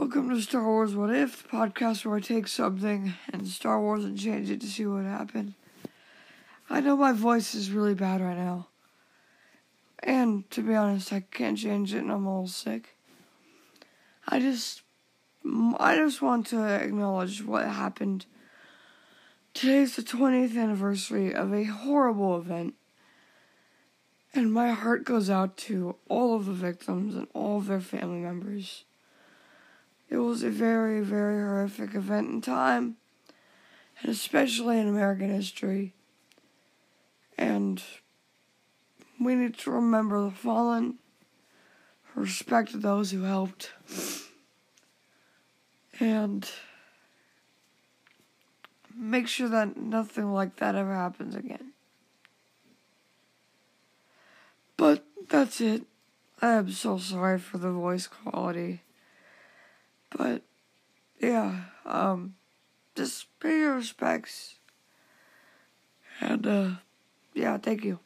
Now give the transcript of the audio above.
Welcome to Star Wars What If, the podcast where I take something in Star Wars and change it to see what happened. I know my voice is really bad right now. And to be honest, I can't change it and I'm all sick. I just I just want to acknowledge what happened. Today's the 20th anniversary of a horrible event. And my heart goes out to all of the victims and all of their family members. It was a very, very horrific event in time, and especially in American history. And we need to remember the fallen, respect those who helped, and make sure that nothing like that ever happens again. But that's it. I am so sorry for the voice quality. But yeah, um, just pay your respects. And uh, yeah, thank you.